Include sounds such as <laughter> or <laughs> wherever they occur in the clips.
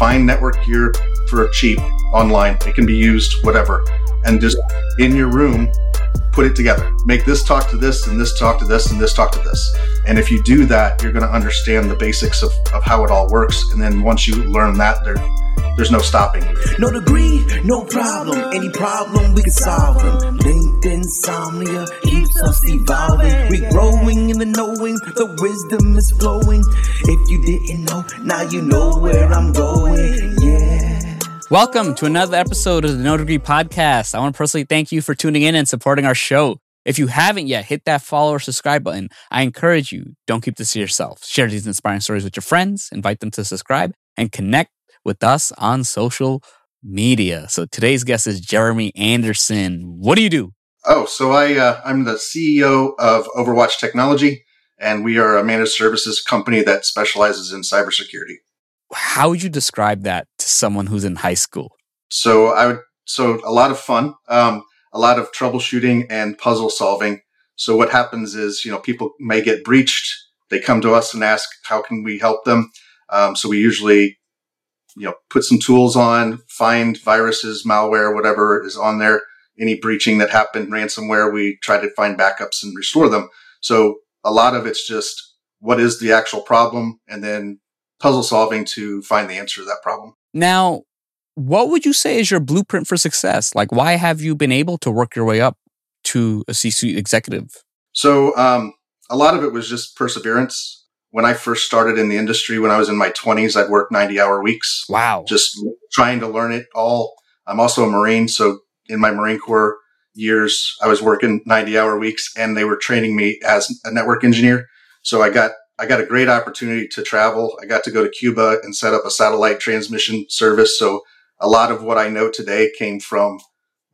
find network gear for cheap online. It can be used, whatever, and just in your room, put it together. Make this talk to this, and this talk to this, and this talk to this. And if you do that, you're going to understand the basics of, of how it all works. And then once you learn that, there, there's no stopping. No degree, no problem. Any problem we can solve them. Linked insomnia keeps us evolving. We're growing in the knowing, the wisdom is flowing. If you didn't know, now you know where I'm going. Yeah. Welcome to another episode of the No Degree Podcast. I want to personally thank you for tuning in and supporting our show. If you haven't yet, hit that follow or subscribe button. I encourage you, don't keep this to yourself. Share these inspiring stories with your friends, invite them to subscribe, and connect with us on social media. So today's guest is Jeremy Anderson. What do you do? Oh, so I uh, I'm the CEO of Overwatch Technology, and we are a managed services company that specializes in cybersecurity. How would you describe that to someone who's in high school? So I would so a lot of fun, um, a lot of troubleshooting and puzzle solving. So what happens is you know people may get breached. They come to us and ask how can we help them. Um, so we usually you know put some tools on, find viruses, malware, whatever is on there any breaching that happened, ransomware, we try to find backups and restore them. So a lot of it's just what is the actual problem and then puzzle solving to find the answer to that problem. Now, what would you say is your blueprint for success? Like, why have you been able to work your way up to a C suite executive? So, um, a lot of it was just perseverance. When I first started in the industry, when I was in my 20s, I'd work 90 hour weeks. Wow. Just trying to learn it all. I'm also a Marine, so in my Marine Corps years, I was working 90 hour weeks and they were training me as a network engineer. So I got, I got a great opportunity to travel. I got to go to Cuba and set up a satellite transmission service. So a lot of what I know today came from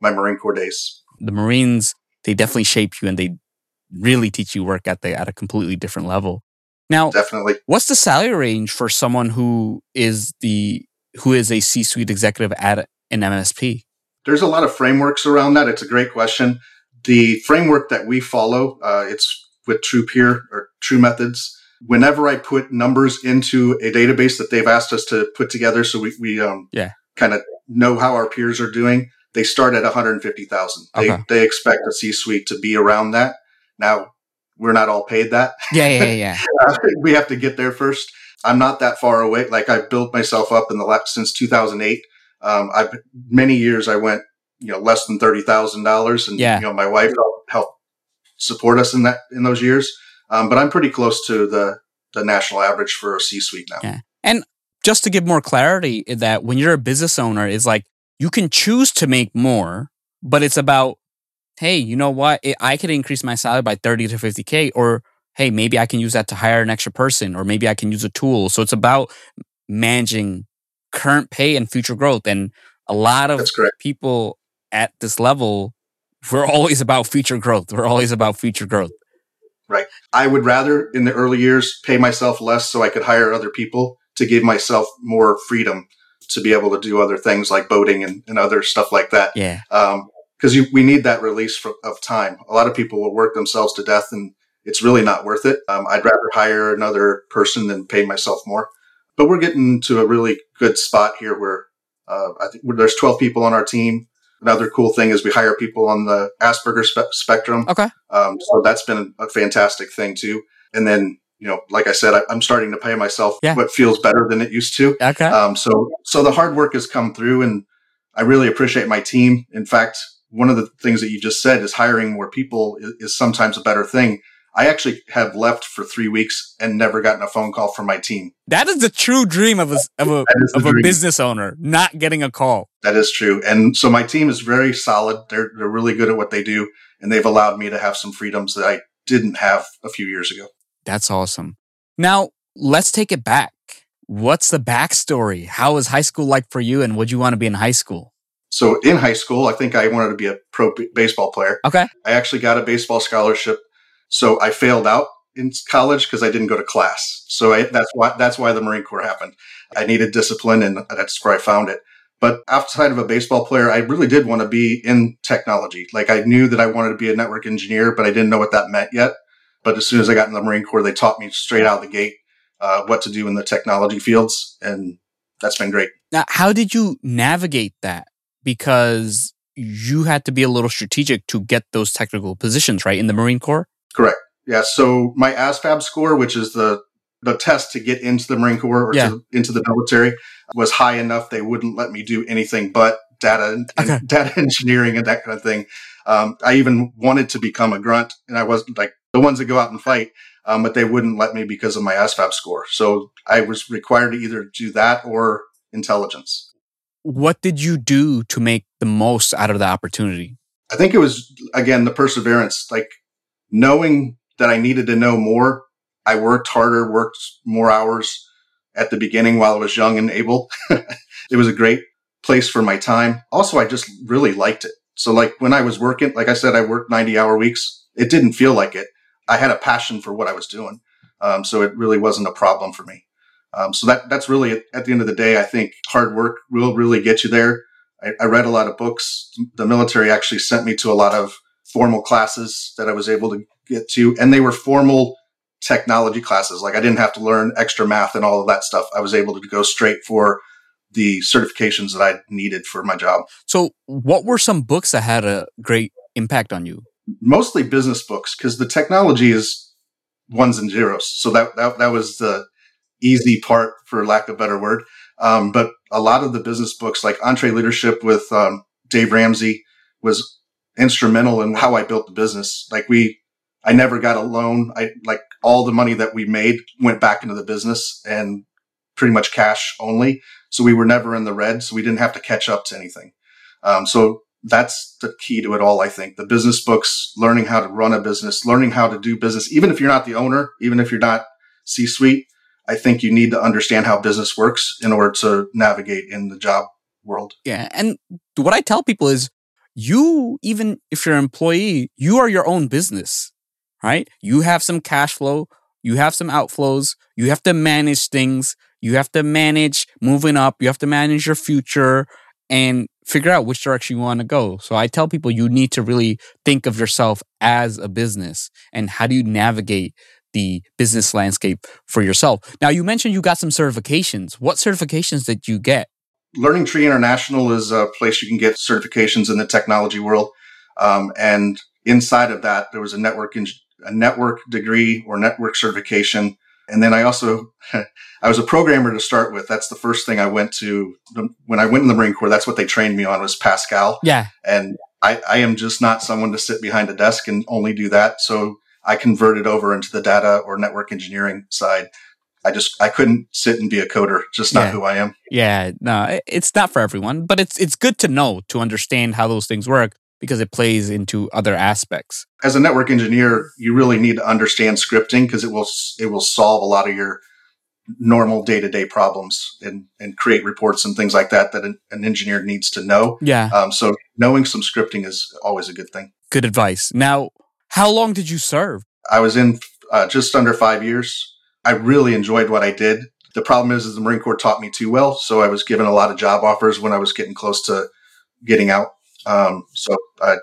my Marine Corps days. The Marines, they definitely shape you and they really teach you work at the, at a completely different level. Now, definitely. What's the salary range for someone who is the who is a C-suite executive at an MSP? There's a lot of frameworks around that. It's a great question. The framework that we follow, uh, it's with true TruPeer or TruMethods. Whenever I put numbers into a database that they've asked us to put together, so we, we um, yeah. kind of know how our peers are doing, they start at 150,000. They, Okay. they expect a C-suite to be around that. Now, we're not all paid that. <laughs> Yeah, yeah, yeah, yeah. <laughs> we have to get there first. I'm not that far away. Like I built myself up in the last since 2008. Um, I've many years I went, you know, less than thirty thousand dollars, and Yeah. you know, my wife helped, helped support us in that in those years. Um, but I'm pretty close to the the national average for a C-suite now. Yeah. And just to give more clarity, that when you're a business owner, is like you can choose to make more, but it's about, hey, you know what? I- I could increase my salary by 30 to 50K, or hey, maybe I can use that to hire an extra person, or maybe I can use a tool. So it's about managing current pay and future growth. And a lot of people at this level, we're always about future growth. We're always about future growth. Right. I would rather in the early years pay myself less so I could hire other people to give myself more freedom to be able to do other things like boating and, and other stuff like that. Yeah. because you we need that release for, of time. A lot of people will work themselves to death, and it's really not worth it. Um, I'd rather hire another person than pay myself more. But we're getting to a really good spot here where uh, I think there's 12 people on our team. Another cool thing is we hire people on the Asperger spe- spectrum. Okay. Um, so that's been a fantastic thing too. And then, you know, like I said, I, I'm starting to pay myself Yeah. what feels better than it used to. Okay. Um, so, so the hard work has come through and I really appreciate my team. In fact, one of the things that you just said is hiring more people is, is sometimes a better thing. I actually have left for three weeks and never gotten a phone call from my team. That is the true dream of a of a That is the of a dream. business owner, not getting a call. That is true. And so my team is very solid. They're, they're really good at what they do and they've allowed me to have some freedoms that I didn't have a few years ago. That's awesome. Now let's take it back. What's the backstory? How was high school like for you, and would you want to be in high school? So in high school, I think I wanted to be a pro b- baseball player. Okay. I actually got a baseball scholarship. So I failed out in college because I didn't go to class. So I, that's why that's why the Marine Corps happened. I needed discipline, and that's where I found it. But outside of a baseball player, I really did want to be in technology. Like I knew that I wanted to be a network engineer, but I didn't know what that meant yet. But as soon as I got in the Marine Corps, they taught me straight out the gate uh, what to do in the technology fields, and that's been great. Now, how did you navigate that? Because you had to be a little strategic to get those technical positions, right, in the Marine Corps? Correct. Yeah. So my ASVAB score, which is the the test to get into the Marine Corps or Yeah. to, into the military, was high enough they wouldn't let me do anything but data and Okay. <laughs> data engineering and that kind of thing. Um, I even wanted to become a grunt, and I wasn't like the ones that go out and fight, um, but they wouldn't let me because of my ASVAB score. So I was required to either do that or intelligence. What did you do to make the most out of the opportunity? I think it was again the perseverance, like knowing that I needed to know more. I worked harder, worked more hours at the beginning while I was young and able. <laughs> it was a great place for my time. Also, I just really liked it. So like when I was working, like I said, I worked 90 hour weeks. It didn't feel like it. I had a passion for what I was doing. Um, so it really wasn't a problem for me. Um, so that, that's really at, the end of the day, I think hard work will really get you there. I, I read a lot of books. The military actually sent me to a lot of formal classes that I was able to get to, and they were formal technology classes. Like I didn't have to learn extra math and all of that stuff. I was able to go straight for the certifications that I needed for my job. So, what were some books that had a great impact on you? Mostly business books because the technology is ones and zeros. So that, that, that was the easy part for lack of a better word. Um, but a lot of the business books like EntreLeadership with um, Dave Ramsey was instrumental in how I built the business. Like we, I never got a loan. I like all the money that we made went back into the business and pretty much cash only. So we were never in the red. So we didn't have to catch up to anything. Um, so that's the key to it all. I think the business books, learning how to run a business, learning how to do business, even if you're not the owner, even if you're not C suite, I think you need to understand how business works in order to navigate in the job world. Yeah. And what I tell people is you, even if you're an employee, you are your own business, right? You have some cash flow, you have some outflows, you have to manage things, you have to manage moving up, you have to manage your future and figure out which direction you want to go. So I tell people you need to really think of yourself as a business and how do you navigate the business landscape for yourself. Now you mentioned you got some certifications. What certifications did you get? Learning Tree International is a place you can get certifications in the technology world. Um, and inside of that, there was a network, in, a network degree or network certification. And then I also, <laughs> I was a programmer to start with. That's the first thing I went to when I went in the Marine Corps. That's what they trained me on was Pascal. Yeah. And I, I am just not someone to sit behind a desk and only do that. So I converted over into the data or network engineering side. I just I couldn't sit and be a coder. Just not Yeah. who I am. Yeah, no, it's not for everyone, but it's it's good to know to understand how those things work because it plays into other aspects. As a network engineer, you really need to understand scripting because it will it will solve a lot of your normal day to day problems and and create reports and things like that that an, an engineer needs to know. Yeah, Um, so knowing some scripting is always a good thing. good advice. Now, how long did you serve? I was in uh, just under five years. I really enjoyed what I did. The problem is, is the Marine Corps taught me too well, so I was given a lot of job offers when I was getting close to getting out. Um, so I,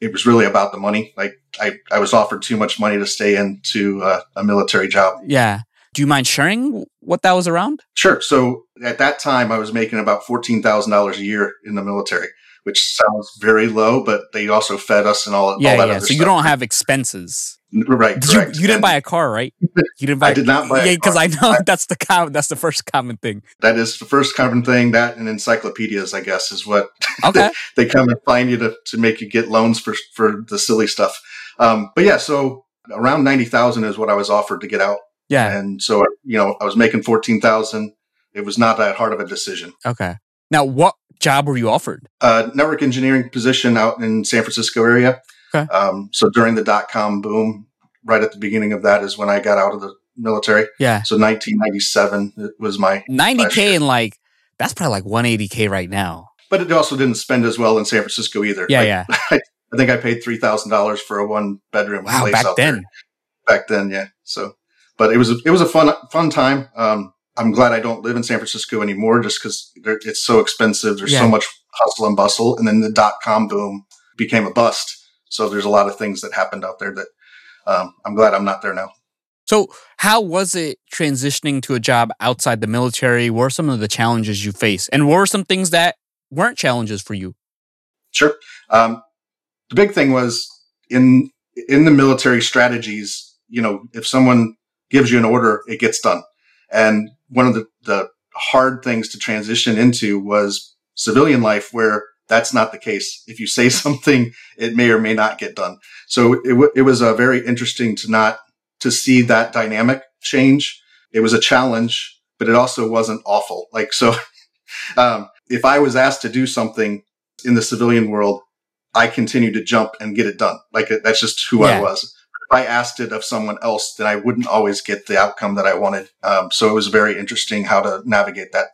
it was really about the money. Like I, I was offered too much money to stay into uh, a military job. Yeah. Do you mind sharing what that was around? Sure. So at that time, I was making about fourteen thousand dollars a year in the military, which sounds very low, but they also fed us and all, all Yeah, that yeah. So stuff. you don't have expenses. right? Did you, Correct. you didn't And buy a car, right? <laughs> You didn't buy. I did not buy a Yeah, because. I know <laughs> that's the com- that's the first common thing. that is the first common thing. That and encyclopedias, I guess, is what <laughs> Okay. they come and find you to, to make you get loans for for the silly stuff. Um, but yeah, so around ninety thousand is what I was offered to get out, Yeah. and so you know I was making fourteen thousand. It was not that hard of a decision. Okay. Now, what job were you offered? Uh, network engineering position out in San Francisco area. Okay. Um, so during the dot com boom, right at the beginning of that is when I got out of the military. Yeah. So 1997 was my, 90k year. and like that's probably like 180k right now. but it also didn't spend as well in San Francisco either. Yeah, Like, yeah. <laughs> I think I paid three thousand dollars for a one bedroom Wow, place back out there. then. back then, yeah. So, but it was a, it was a fun fun time. Um, I'm glad I don't live in San Francisco anymore, just because it's so expensive. There's Yeah. so much hustle and bustle, and then the dot com boom became a bust. So there's a lot of things that happened out there that um, I'm glad I'm not there now. So, how was it transitioning to a job outside the military? What are some of the challenges you faced? And what were some things that weren't challenges for you? Sure. Um, the big thing was in in the military strategies. You know, if someone gives you an order, it gets done. And one of the, the hard things to transition into was civilian life, where that's not the case. If you say <laughs> something, it may or may not get done. So it, w- it was uh, very interesting to not to see that dynamic change. It was a challenge, but it also wasn't awful. Like so, <laughs> um, if I was asked to do something in the civilian world, I continued to jump and get it done. Like that's just who yeah. I was. If I asked it of someone else, then I wouldn't always get the outcome that I wanted. Um, so it was very interesting how to navigate that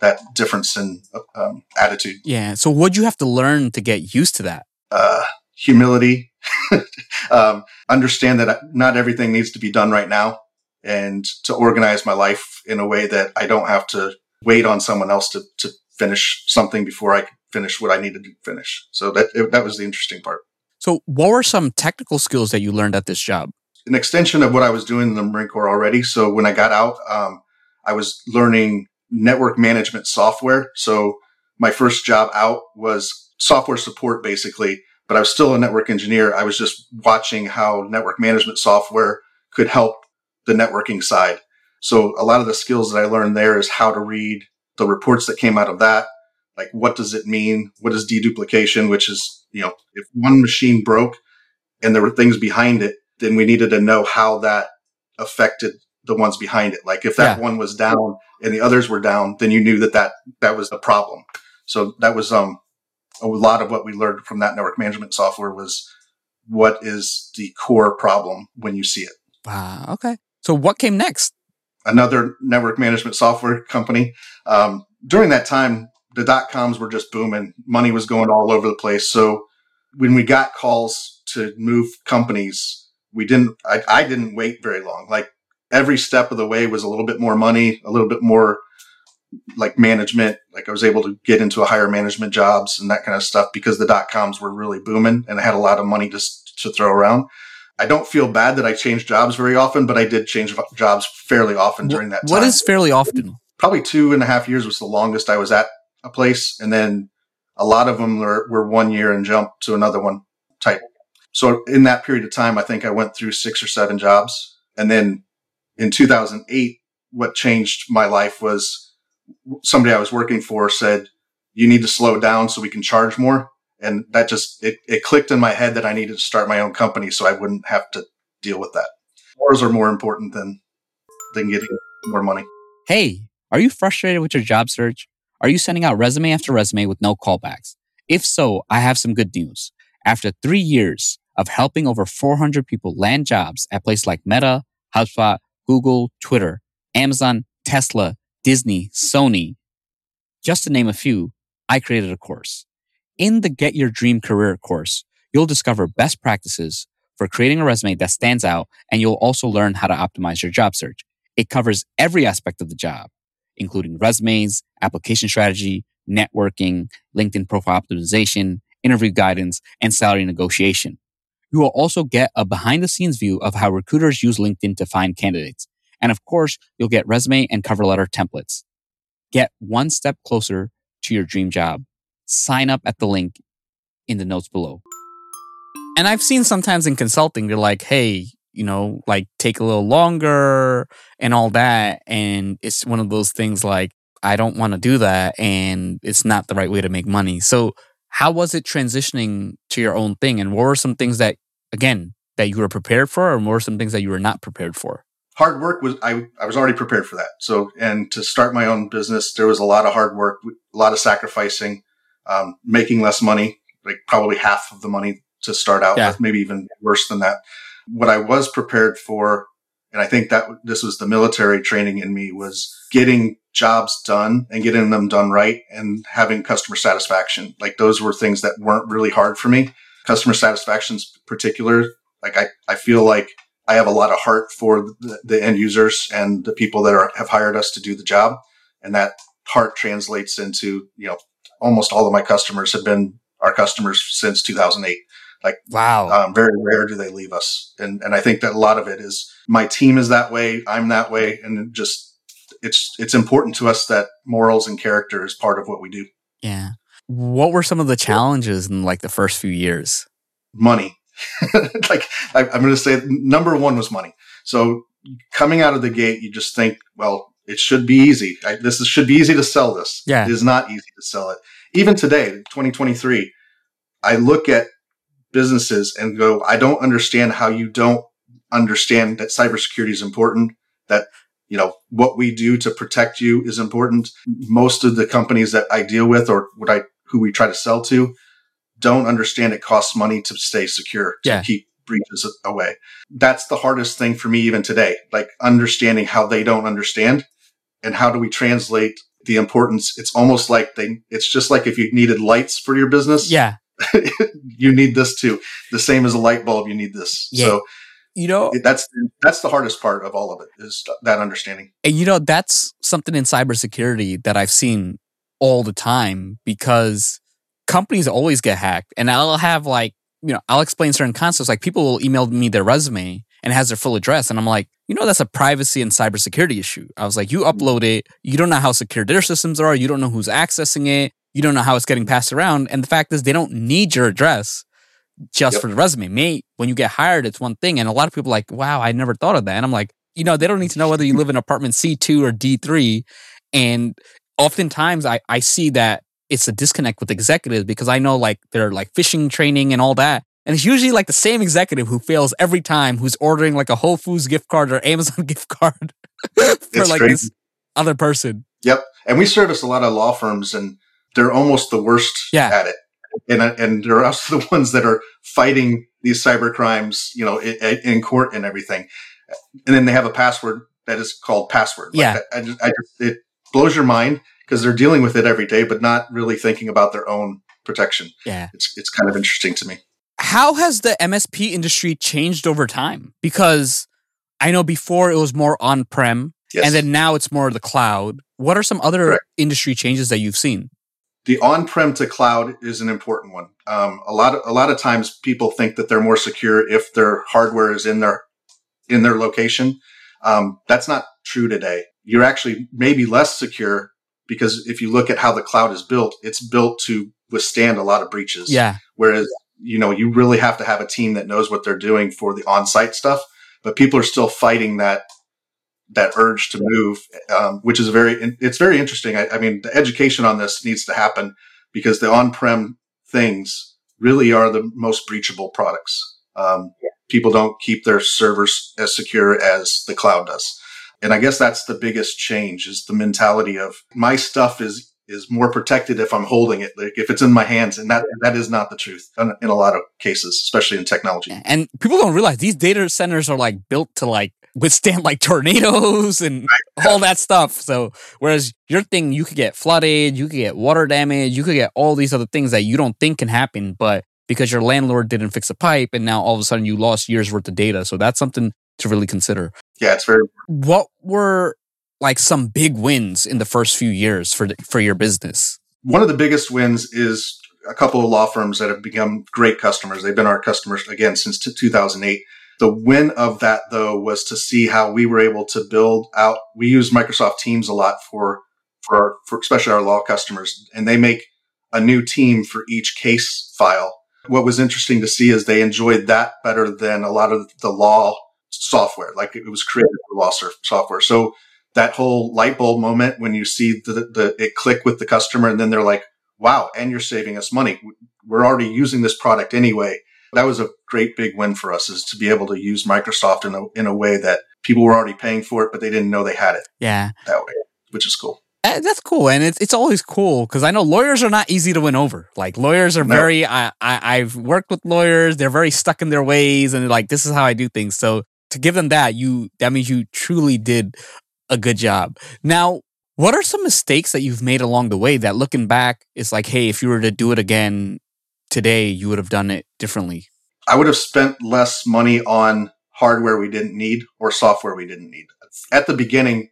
that difference in um, attitude. Yeah. So what do you have to learn to get used to that? Uh, humility. <laughs> um, understand that not everything needs to be done right now, and to organize my life in a way that I don't have to wait on someone else to to finish something before I can finish what I needed to finish. So that that was the interesting part. So, what were some technical skills that you learned at this job? An extension of what I was doing in the Marine Corps already. So when I got out, um, I was learning network management software. So my first job out was software support, basically. But I was still a network engineer. I was just watching how network management software could help the networking side. So a lot of the skills that I learned there is how to read the reports that came out of that, like what does it mean? What is deduplication? Which is, you know, if one machine broke and there were things behind it, then we needed to know how that affected the ones behind it. Like if that yeah. one was down and the others were down, then you knew that that, that was the problem. So that was, um, a lot of what we learned from that network management software was what is the core problem when you see it. Wow. Okay. So what came next? Another network management software company. Um, during that time, the dot coms were just booming. Money was going all over the place. So when we got calls to move companies, we didn't, I, I didn't wait very long. Like every step of the way was a little bit more money, a little bit more like management. Like I was able to get into a higher management jobs and that kind of stuff because the dot coms were really booming and I had a lot of money to, to throw around. I don't feel bad that I changed jobs very often, but I did change jobs fairly often during that time. What is fairly often? Probably two and a half years was the longest I was at a place, and then a lot of them were, were one year and jump to another one type. So in that period of time, I think I went through six or seven jobs. And then in 2008, what changed my life was somebody I was working for said, you need to slow down so we can charge more. And that just, it, it clicked in my head that I needed to start my own company so I wouldn't have to deal with that. Wars are more important than, than getting more money. Hey, are you frustrated with your job search? Are you sending out resume after resume with no callbacks? If so, I have some good news. After three years of helping over 400 people land jobs at places like Meta, HubSpot, Google, Twitter, Amazon, Tesla, Disney, Sony, just to name a few, I created a course. In the Get Your Dream Career course, you'll discover best practices for creating a resume that stands out, and you'll also learn how to optimize your job search. It covers every aspect of the job including resumes, application strategy, networking, LinkedIn profile optimization, interview guidance, and salary negotiation. You will also get a behind the scenes view of how recruiters use LinkedIn to find candidates. And of course, you'll get resume and cover letter templates. Get one step closer to your dream job. Sign up at the link in the notes below. And I've seen sometimes in consulting, they're like, hey, you know, like take a little longer and all that. And it's one of those things like, I don't want to do that. And it's not the right way to make money. So, how was it transitioning to your own thing? And what were some things that, again, that you were prepared for, or what were some things that you were not prepared for? Hard work was, I, I was already prepared for that. So, and to start my own business, there was a lot of hard work, a lot of sacrificing, um, making less money, like probably half of the money to start out yeah. with, maybe even worse than that what I was prepared for, and I think that this was the military training in me was getting jobs done and getting them done right and having customer satisfaction. Like those were things that weren't really hard for me. Customer satisfaction's particular. Like I, I feel like I have a lot of heart for the, the end users and the people that are, have hired us to do the job. And that heart translates into, you know, almost all of my customers have been our customers since 2008. Like, wow. Um, very rare do they leave us, and and I think that a lot of it is my team is that way. I'm that way, and it just it's it's important to us that morals and character is part of what we do. yeah. What were some of the challenges in like the first few years? money. <laughs> like I, I'm going to say, number one was money. So coming out of the gate, you just think, well, it should be easy. I, this is, should be easy to sell this. Yeah. it is not easy to sell it. Even today, 2023, I look at businesses and go, I don't understand how you don't understand that cybersecurity is important. That you know what we do to protect you is important. Most of the companies that I deal with, or what I who we try to sell to, don't understand it costs money to stay secure to Yeah. keep breaches away. That's the hardest thing for me even today, like understanding how they don't understand and how do we translate the importance. It's almost like they it's just like if you needed lights for your business, Yeah. <laughs> you need this too. The same as a light bulb, you need this. Yeah. So You know, that's that's the hardest part of all of it is that understanding. And you know, that's something in cybersecurity that I've seen all the time because companies always get hacked. And I'll have like, you know, I'll explain certain concepts. Like people will email me their resume and it has their full address. And I'm like, you know, that's a privacy and cybersecurity issue. I was like, you upload it, you don't know how secure their systems are, you don't know who's accessing it, you don't know how it's getting passed around. And the fact is, they don't need your address just Yep. for the resume. May when you get hired, it's one thing. And a lot of people are like, wow, I never thought of that. And I'm like, you know, they don't need to know whether you live in apartment C2 or D3. And oftentimes I, I see that it's a disconnect with executives because I know like they're like phishing training and all that. And it's usually like the same executive who fails every time who's ordering like a Whole Foods gift card or Amazon <laughs> gift card for It's like crazy. this other person. Yep. And we service a lot of law firms and they're almost the worst Yeah. at it. And, uh, and they're also <laughs> the ones that are fighting these cyber crimes, you know, in, in court and everything. And then they have a password that is called password. Like, Yeah. I, I just, I just, it blows your mind because they're dealing with it every day, but not really thinking about their own protection. Yeah. It's, it's kind of interesting to me. How has the MSP industry changed over time? Because I know before it was more on prem Yes. and then now it's more the cloud. What are some other Correct. industry changes that you've seen? The on-prem to cloud is an important one. Um, a lot of a lot of times people think that they're more secure if their hardware is in their in their location. Um, that's not true today. You're actually maybe less secure because if you look at how the cloud is built, it's built to withstand a lot of breaches. Yeah. Whereas you know you really have to have a team that knows what they're doing for the on-site stuff. But people are still fighting that that urge to move, um, which is very it's very interesting. I, I mean, the education on this needs to happen because the on-prem things really are the most breachable products. Um, People don't keep their servers as secure as the cloud does, and I guess that's the biggest change is the mentality of my stuff is is more protected if I'm holding it, like if it's in my hands, and that that is not the truth in, in a lot of cases, especially in technology. And people don't realize these data centers are like built to like withstand like tornadoes and all that stuff. So whereas your thing, you could get flooded, you could get water damage, you could get all these other things that you don't think can happen, but because your landlord didn't fix a pipe and now all of a sudden you lost years worth of data. So that's something to really consider. Yeah, it's very What were like some big wins in the first few years for the, for your business? one of the biggest wins is a couple of law firms that have become great customers. They've been our customers again since t- 2008. The win of that though was to see how we were able to build out. We use Microsoft Teams a lot for for, our, for especially our law customers, and they make a new team for each case file. What was interesting to see is they enjoyed that better than a lot of the law software. Like it was created for law software. So that whole light bulb moment when you see the, the it click with the customer and then they're like, wow, and you're saving us money. We're already using this product anyway. That was a great big win for us is to be able to use Microsoft in a, in a way that people were already paying for it, but they didn't know they had it Yeah. that way, which is cool. Uh, That's cool, and it's it's always cool because I know lawyers are not easy to win over. Like lawyers are No. very. I, I I've worked with lawyers; they're very stuck in their ways, and like, "This is how I do things." So to give them that, you that means you truly did a good job. Now, what are some mistakes that you've made along the way that, looking back, is like, hey, if you were to do it again today, you would have done it differently? I would have spent less money on hardware we didn't need or software we didn't need. At the beginning,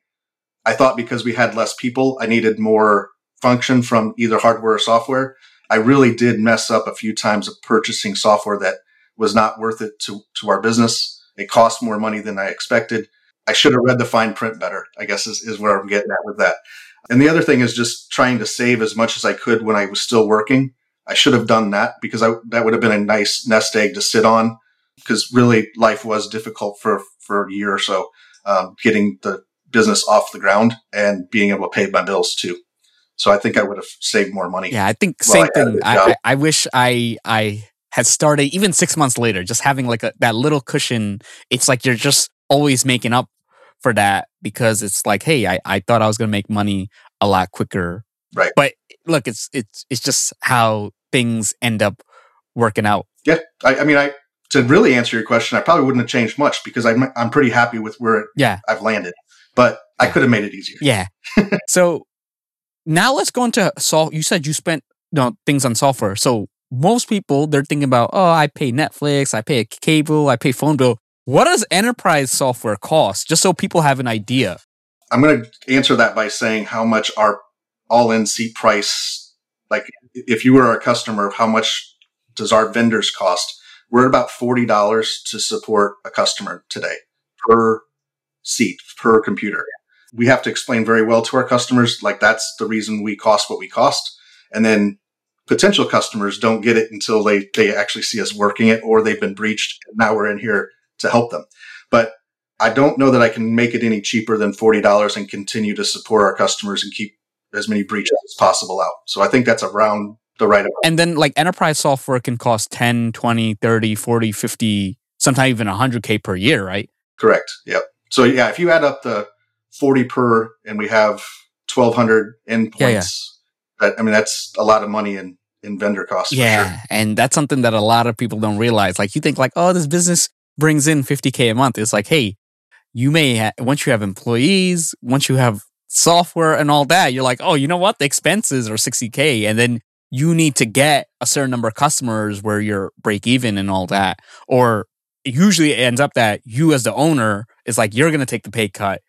I thought because we had less people, I needed more function from either hardware or software. I really did mess up a few times of purchasing software that was not worth it to, to our business. It cost more money than I expected. I should have read the fine print better, I guess is, is where I'm getting at with that. And the other thing is just trying to save as much as I could when I was still working. I should have done that because I, that would have been a nice nest egg to sit on because really life was difficult for, for a year or so, um, getting the business off the ground and being able to pay my bills too. So I think I would have saved more money. Yeah, I think same I thing. I, I, I, wish I I had started even six months later, just having like a, that little cushion. It's like you're just always making up for that because it's like, hey, I, I thought I was gonna make money a lot quicker. Right. But look, it's it's it's just how things end up working out. Yeah. I, I mean I to really answer your question, I probably wouldn't have changed much because I'm I'm pretty happy with where yeah. I've landed. But I could have made it easier. Yeah. <laughs> so now let's go into soft. You said you spent you know, things on software. So most people they're thinking about, oh, I pay Netflix, I pay a cable, I pay phone bill. What does enterprise software cost? Just so people have an idea. I'm going to answer that by saying how much our all-in seat price, like if you were a customer, how much does our vendors cost? We're at about forty dollars to support a customer today per seat per computer we have to explain very well to our customers, like that's the reason we cost what we cost. And then potential customers don't get it until they, they actually see us working it or they've been breached. And now we're in here to help them. But I don't know that I can make it any cheaper than $40 and continue to support our customers and keep as many breaches as possible out. So I think that's around the right amount. And then like enterprise software can cost 10, 20, 30, 40, 50, sometimes even 100K per year, right? Correct. Yep. So yeah, if you add up the 40 per and we have 1200 endpoints. Yeah, yeah. That, I mean, that's a lot of money in, in vendor costs. Yeah. Sure. And that's something that a lot of people don't realize. Like you think like, oh, this business brings in 50K a month. It's like, hey, you may, ha- once you have employees, once you have software and all that, you're like, oh, you know what? The expenses are 60K. And then you need to get a certain number of customers where you're break even and all that. Or usually it ends up that you as the owner is like, you're going to take the pay cut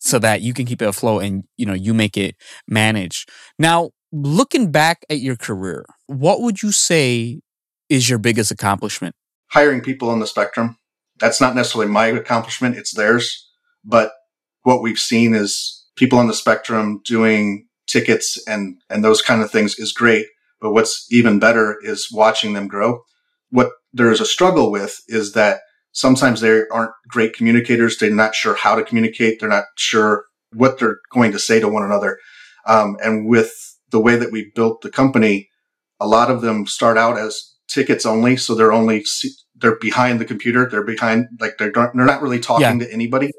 so that you can keep it afloat and you know you make it manage. Now, looking back at your career, what would you say is your biggest accomplishment? Hiring people on the spectrum. That's not necessarily my accomplishment, it's theirs. But what we've seen is people on the spectrum doing tickets and and those kind of things is great. But what's even better is watching them grow. What there's a struggle with is that Sometimes they aren't great communicators. They're not sure how to communicate. They're not sure what they're going to say to one another. Um, and with the way that we built the company, a lot of them start out as tickets only. So they're only, they're behind the computer. They're behind, like they're, they're not really talking yeah. to anybody.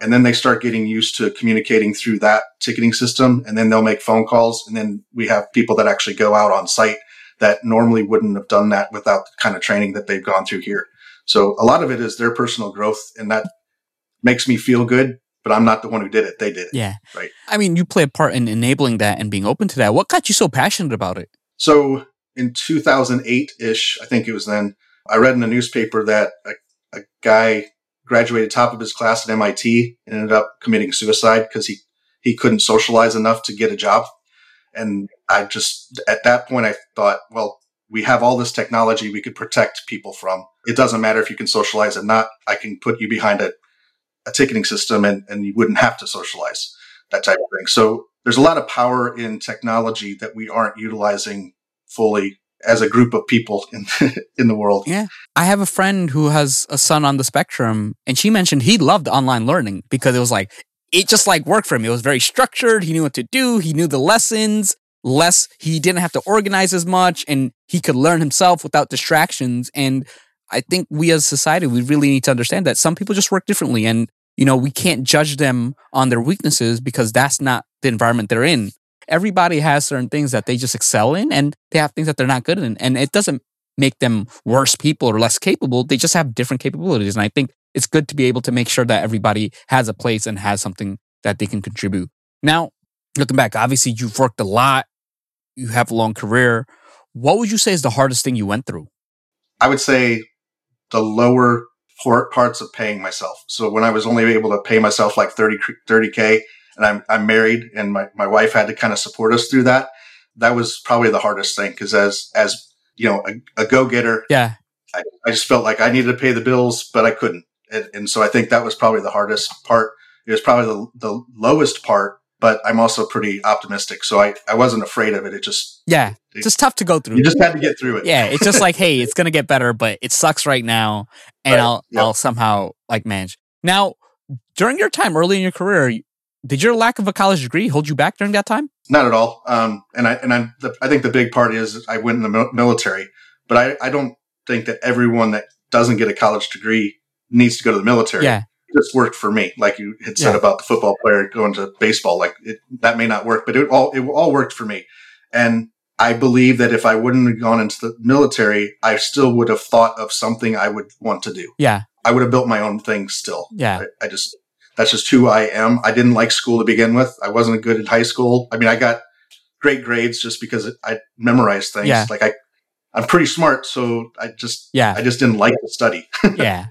And then they start getting used to communicating through that ticketing system. And then they'll make phone calls. And then we have people that actually go out on site that normally wouldn't have done that without the kind of training that they've gone through here. So a lot of it is their personal growth and that makes me feel good, but I'm not the one who did it. They did it. Yeah. Right. I mean, you play a part in enabling that and being open to that. What got you so passionate about it? So in 2008 ish, I think it was then, I read in the newspaper that a, a guy graduated top of his class at MIT and ended up committing suicide because he, he couldn't socialize enough to get a job. And I just, at that point, I thought, well, we have all this technology we could protect people from. It doesn't matter if you can socialize or not. I can put you behind a, a ticketing system and, and you wouldn't have to socialize, that type of thing. So there's a lot of power in technology that we aren't utilizing fully as a group of people in <laughs> in the world. Yeah. I have a friend who has a son on the spectrum and she mentioned he loved online learning because it was like it just like worked for him. It was very structured. He knew what to do. He knew the lessons less he didn't have to organize as much and he could learn himself without distractions and i think we as society we really need to understand that some people just work differently and you know we can't judge them on their weaknesses because that's not the environment they're in everybody has certain things that they just excel in and they have things that they're not good in and it doesn't make them worse people or less capable they just have different capabilities and i think it's good to be able to make sure that everybody has a place and has something that they can contribute now looking back obviously you've worked a lot you have a long career. What would you say is the hardest thing you went through? I would say the lower parts of paying myself. So when I was only able to pay myself like 30, 30K and I'm, I'm married and my, my wife had to kind of support us through that. that was probably the hardest thing because as as you know a, a go getter, Yeah. I, I just felt like I needed to pay the bills, but I couldn't, and, and so I think that was probably the hardest part. It was probably the the lowest part, but I'm also pretty optimistic, so I I wasn't afraid of it. It just Yeah. It's just tough to go through. you just had to get through it. yeah, it's just like, hey, it's <laughs> gonna get better, but it sucks right now, and Right, I'll yep. I'll somehow like manage. Now, during your time early in your career, did your lack of a college degree hold you back during that time? Not at all. Um, and I and I, the, I think the big part is I went in the military, but I, I don't think that everyone that doesn't get a college degree needs to go to the military. Yeah, It just worked for me, like you had said Yeah. about the football player going to baseball. Like it, that may not work, but it all it all worked for me. And I believe that if I wouldn't have gone into the military, I still would have thought of something I would want to do. yeah, I would have built my own thing still. yeah, I, I just that's just who I am. I didn't like school to begin with. I wasn't good in high school. I mean, I got great grades just because I memorized things. Yeah. Like I, I'm pretty smart, so I just yeah, I just didn't like to study. <laughs> yeah.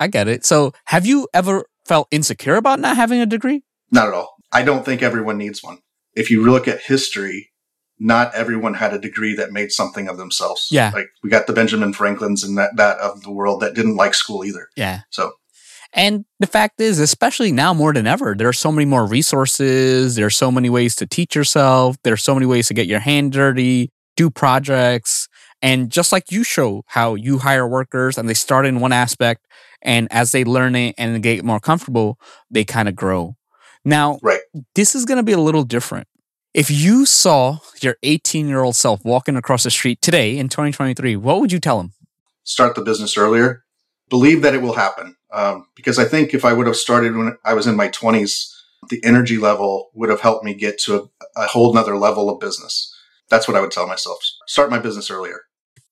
I get it. So, have you ever felt insecure about not having a degree? Not at all. I don't think everyone needs one. If you look at history, not everyone had a degree that made something of themselves. Yeah. Like we got the Benjamin Franklins and that, that of the world that didn't like school either. Yeah. So And the fact is, especially now more than ever, there are so many more resources. There are so many ways to teach yourself. There are so many ways to get your hand dirty, do projects. And just like you show how you hire workers and they start in one aspect, and as they learn it and get more comfortable, they kind of grow. Now, Right. this is going to be a little different. If you saw your 18 year old self walking across the street today in 2023, what would you tell him? start the business earlier. Believe that it will happen. Um, because I think if I would have started when I was in my 20s, the energy level would have helped me get to a, a whole nother level of business. That's what I would tell myself. Start my business earlier.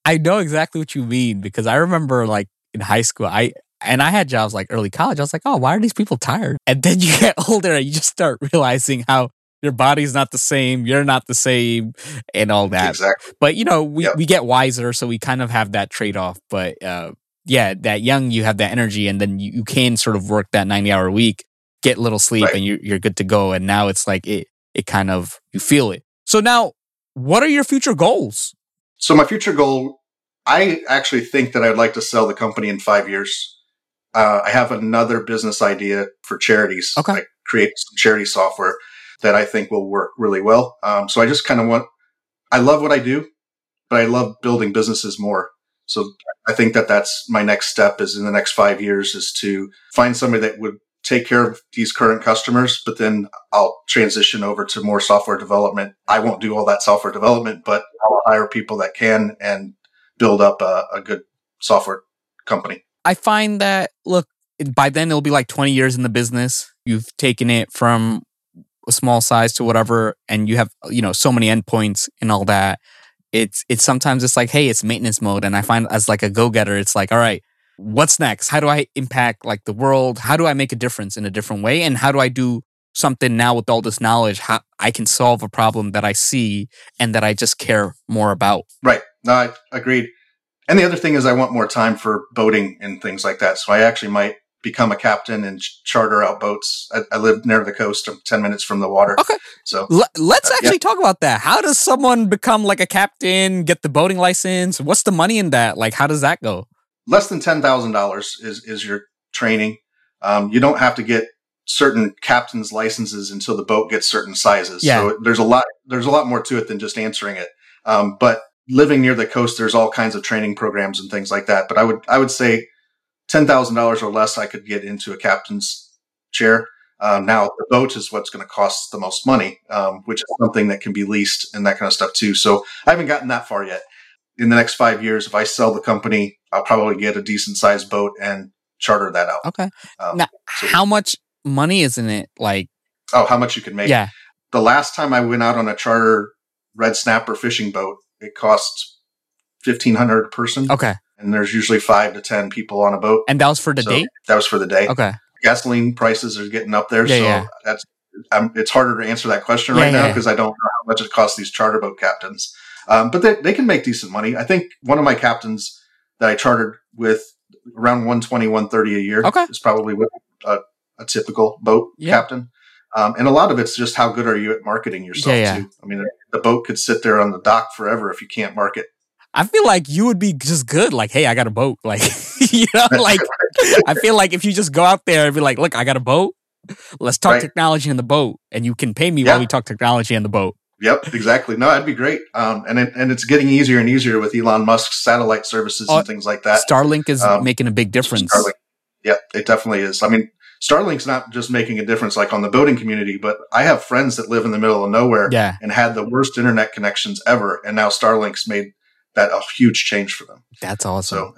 I know exactly what you mean because I remember like in high school, I and I had jobs like early college. I was like, oh, why are these people tired? And then you get <laughs> older and you just start realizing how your body's not the same, you're not the same, and all that. Exactly. But you know, we, Yep. we get wiser, so we kind of have that trade off. But uh, yeah, that young, you have that energy, and then you, you can sort of work that ninety hour week, get little sleep, Right. and you, you're good to go. And now it's like it it kind of you feel it. So now, what are your future goals? So my future goal, I actually think that I'd like to sell the company in five years. Uh, I have another business idea for charities. Okay. I create some charity software that I think will work really well. Um, so I just kind of want, I love what I do, but I love building businesses more. So I think that that's my next step is in the next five years is to find somebody that would take care of these current customers, but then I'll transition over to more software development. I won't do all that software development, but I'll hire people that can and build up a, a good software company. I find that look by then it'll be like 20 years in the business. You've taken it from a small size to whatever, and you have you know so many endpoints and all that. It's it's sometimes it's like hey, it's maintenance mode, and I find as like a go getter, it's like all right, what's next? How do I impact like the world? How do I make a difference in a different way? And how do I do something now with all this knowledge? How I can solve a problem that I see and that I just care more about. Right. No, I agreed. And the other thing is I want more time for boating and things like that. So I actually might become a captain and charter out boats. I, I live near the coast. I'm 10 minutes from the water. Okay. So L- let's Uh, yeah. actually talk about that. How does someone become like a captain, get the boating license? What's the money in that? Like, how does that go? less than $10,000 is, is your training. Um, you don't have to get certain captain's licenses until the boat gets certain sizes. Yeah. So there's a lot, there's a lot more to it than just answering it. Um, but living near the coast, there's all kinds of training programs and things like that. But I would, I would say $10,000 or less, I could get into a captain's chair. Um, now the boat is what's going to cost the most money, um, which is something that can be leased and that kind of stuff too. So I haven't gotten that far yet. In the next five years, if I sell the company, I'll probably get a decent sized boat and charter that out. Okay. Um, now, so- how much money is in it? Like, oh, how much you can make? yeah. The last time I went out on a charter red snapper fishing boat, it cost fifteen hundred a person, Okay. And there's usually five to ten people on a boat. And that was for the So date? That was for the day. Okay. Gasoline prices are getting up there, Yeah, so yeah. that's um, it's harder to answer that question Yeah, right now because I don't know how much it costs these charter boat captains. Um, but they, they can make decent money. I think one of my captains that I chartered with around 120, 130 a year Okay. is probably what a, a typical boat captain. Um, and a lot of it's just how good are you at marketing yourself Yeah, yeah. too. I mean, the boat could sit there on the dock forever if you can't mark it. I feel like you would be just good. Like, hey, I got a boat. <laughs> Like, you know, <laughs> like I feel like if you just go out there and be like, look, I got a boat. Let's talk Right. technology in the boat, and you can pay me Yeah. while we talk technology in the boat. Yep, exactly. No, that'd be great. Um, and it, and it's getting easier and easier with Elon Musk's satellite services Oh, and things like that. Starlink is um, making a big difference. Starlink. Yeah, it definitely is. I mean, Starlink's not just making a difference like on the boating community, but I have friends that live in the middle of nowhere Yeah, and had the worst internet connections ever, and now Starlink's made that a huge change for them. that's awesome. So,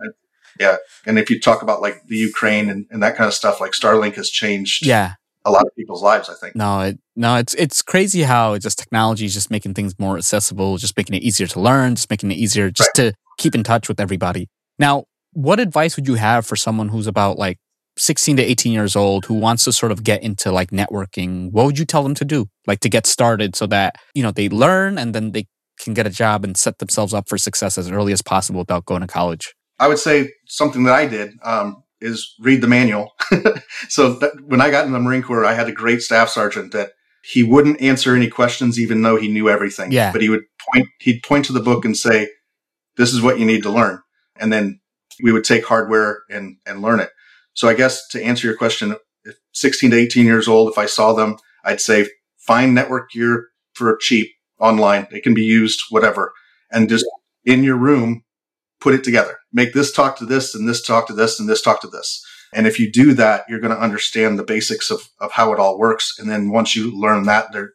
yeah. And if you talk about like the Ukraine and, and that kind of stuff, like Starlink has changed yeah, a lot of people's lives, I think. no, it, no, it's it's crazy how just technology is just making things more accessible, just making it easier to learn, just making it easier just to keep in touch with everybody. Now, what advice would you have for someone who's about like 16 to 18 years old who wants to sort of get into like networking? What would you tell them to do, like to get started, so that you know they learn and then they can get a job and set themselves up for success as early as possible without going to college? I would say something that I did um, is read the manual. <laughs> so that, when I got in the Marine Corps, I had a great staff sergeant that he wouldn't answer any questions, even though he knew everything. Yeah. But he would point. He'd point to the book and say, "This is what you need to learn," and then we would take hardware and and learn it. So I guess to answer your question, if 16 to 18 years old, if I saw them, I'd say find network gear for cheap online. It can be used, whatever, and just in your room put it together. Make this talk to this and this talk to this and this talk to this. And if you do that, you're going to understand the basics of, of how it all works. And then once you learn that, there,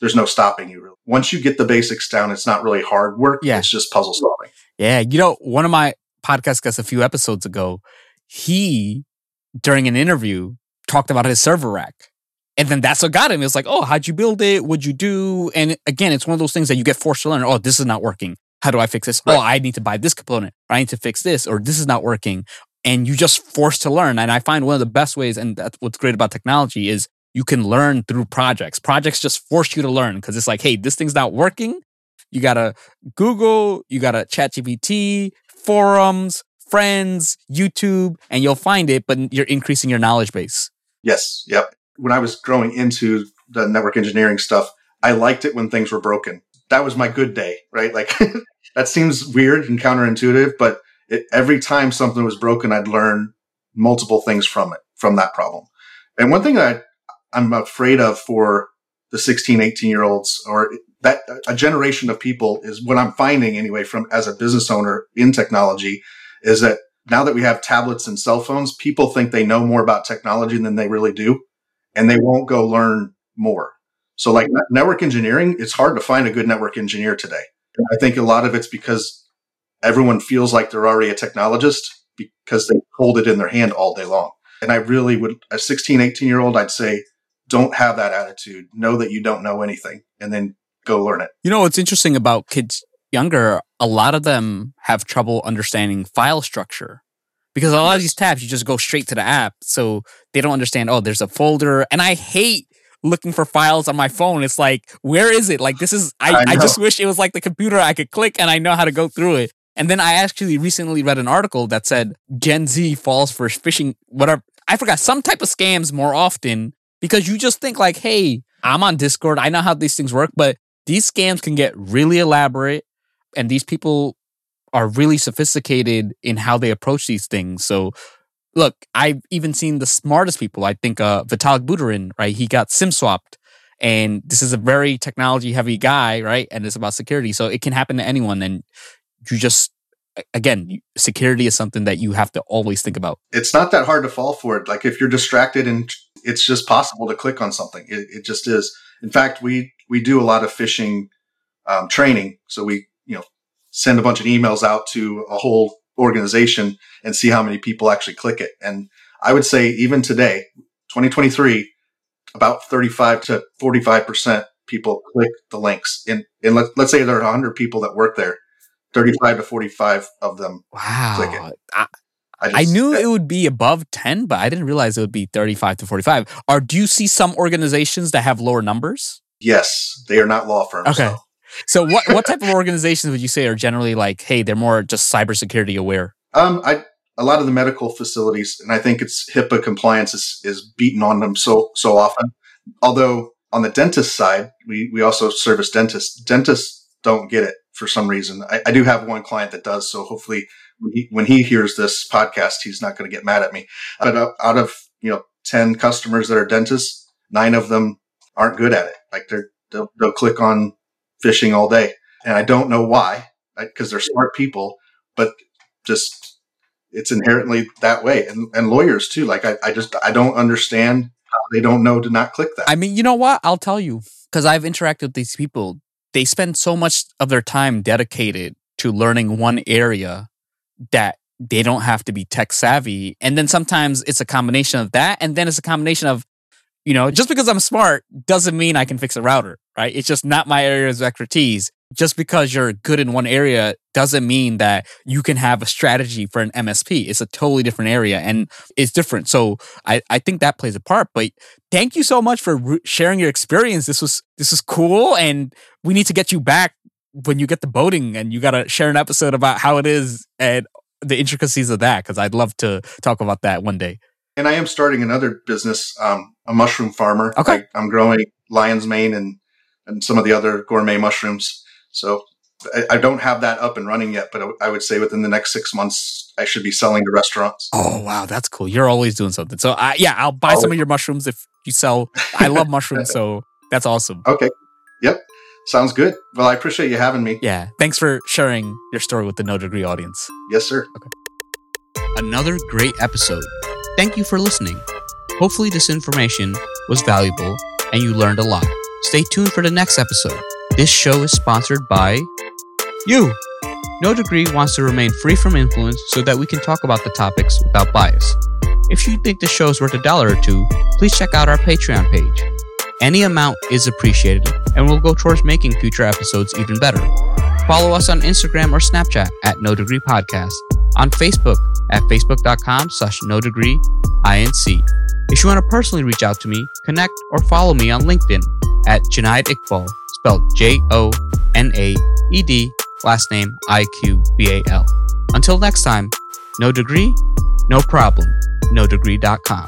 there's no stopping you really. Once you get the basics down, it's not really hard work. Yeah. It's just puzzle solving. Yeah, you know, one of my podcast guests a few episodes ago, he during an interview talked about his server rack. And then that's what got him. It's like, oh, how'd you build it? What'd you do? And again, it's one of those things that you get forced to learn. Oh, this is not working. How do I fix this? Oh, I need to buy this component. Or I need to fix this, or this is not working. And you just forced to learn. And I find one of the best ways, and that's what's great about technology, is you can learn through projects. Projects just force you to learn because it's like, hey, this thing's not working. You gotta Google, you gotta ChatGPT, forums, friends, YouTube, and you'll find it, but you're increasing your knowledge base. Yes. Yep. When I was growing into the network engineering stuff, I liked it when things were broken. That was my good day, right? Like <laughs> that seems weird and counterintuitive, but it, every time something was broken, I'd learn multiple things from it, from that problem. And one thing that I, I'm afraid of for the 16, 18 year olds or that a generation of people is what I'm finding anyway from as a business owner in technology is that now that we have tablets and cell phones, people think they know more about technology than they really do and they won't go learn more. So like network engineering, it's hard to find a good network engineer today. And I think a lot of it's because everyone feels like they're already a technologist because they hold it in their hand all day long. And I really would, a 16, 18 year old, I'd say, don't have that attitude. Know that you don't know anything and then go learn it. You know what's interesting about kids younger, a lot of them have trouble understanding file structure. Because a lot of these tabs, you just go straight to the app. So they don't understand, oh, there's a folder. And I hate looking for files on my phone. It's like, where is it? Like this is I, I I, just wish it was like the computer I could click and I know how to go through it. And then I actually recently read an article that said Gen Z falls for phishing whatever I forgot some type of scams more often because you just think like, hey, I'm on Discord, I know how these things work, but these scams can get really elaborate and these people are really sophisticated in how they approach these things. So look, I've even seen the smartest people. I think uh Vitalik Buterin, right? He got SIM swapped. And this is a very technology heavy guy, right? And it's about security. So it can happen to anyone. And you just again, security is something that you have to always think about. It's not that hard to fall for it. Like if you're distracted and it's just possible to click on something. It, it just is. In fact, we, we do a lot of phishing um, training. So we, you know, send a bunch of emails out to a whole organization and see how many people actually click it. And I would say even today, 2023, about 35 to 45% people click the links. In, in let, let's say there are 100 people that work there, 35 to 45 of them. Click Wow. it. I, I, I just- knew it would be above 10, but I didn't realize it would be 35 to 45. Or do you see some organizations that have lower numbers? Yes, they are not law firms. Okay. though. So what, what type of organizations would you say are generally like, hey, they're more just cybersecurity aware? Um, I a lot of the medical facilities, and I think it's HIPAA compliance is, is beaten on them so so often. Although on the dentist side, we, we also service dentists. Dentists don't get it for some reason. I, I do have one client that does. So hopefully when he, when he hears this podcast, he's not going to get mad at me. But out of, you know, 10 customers that are dentists, nine of them aren't good at it. Like they're, they'll, they'll click on phishing all day. And I don't know why, because they're smart people, but just it's inherently that way. And, and lawyers too. Like I, I just, I don't understand how they don't know to not click that. I mean, you know what? I'll tell you because I've interacted with these people. They spend so much of their time dedicated to learning one area that they don't have to be tech savvy. And then sometimes it's a combination of that. And then it's a combination of, you know, just because I'm smart doesn't mean I can fix a router, right? It's just not my area of expertise. Just because you're good in one area doesn't mean that you can have a strategy for an MSP. It's a totally different area and it's different. So I, I think that plays a part. But thank you so much for re- sharing your experience. This was this was cool, and we need to get you back when you get the boating, and you got to share an episode about how it is and the intricacies of that because I'd love to talk about that one day. And I am starting another business, um, a mushroom farmer. Okay, I, am growing lion's mane and and some of the other gourmet mushrooms. So I, I, don't have that up and running yet, but I would say within the next six months, I should be selling to restaurants. Oh wow, that's cool! You're always doing something. So uh, yeah, I'll buy some of your mushrooms if you sell. I love mushrooms, so that's awesome. <laughs> Okay. Yep. Sounds good. Well, I appreciate you having me. Yeah. Thanks for sharing your story with the No Degree audience. Yes, sir. Okay. Another great episode. Thank you for listening. Hopefully, this information was valuable and you learned a lot. Stay tuned for the next episode. This show is sponsored by you. No Degree wants to remain free from influence so that we can talk about the topics without bias. If you think the show is worth a dollar or two, please check out our Patreon page. Any amount is appreciated and will go towards making future episodes even better. Follow us on Instagram or Snapchat at No Degree Podcast, on Facebook at facebook.com slash no degree inc. If you want to personally reach out to me, connect or follow me on LinkedIn at Jonaed Iqbal, spelled J O N A E D, last name I Q B A L. Until next time, no degree, no problem, no degree.com.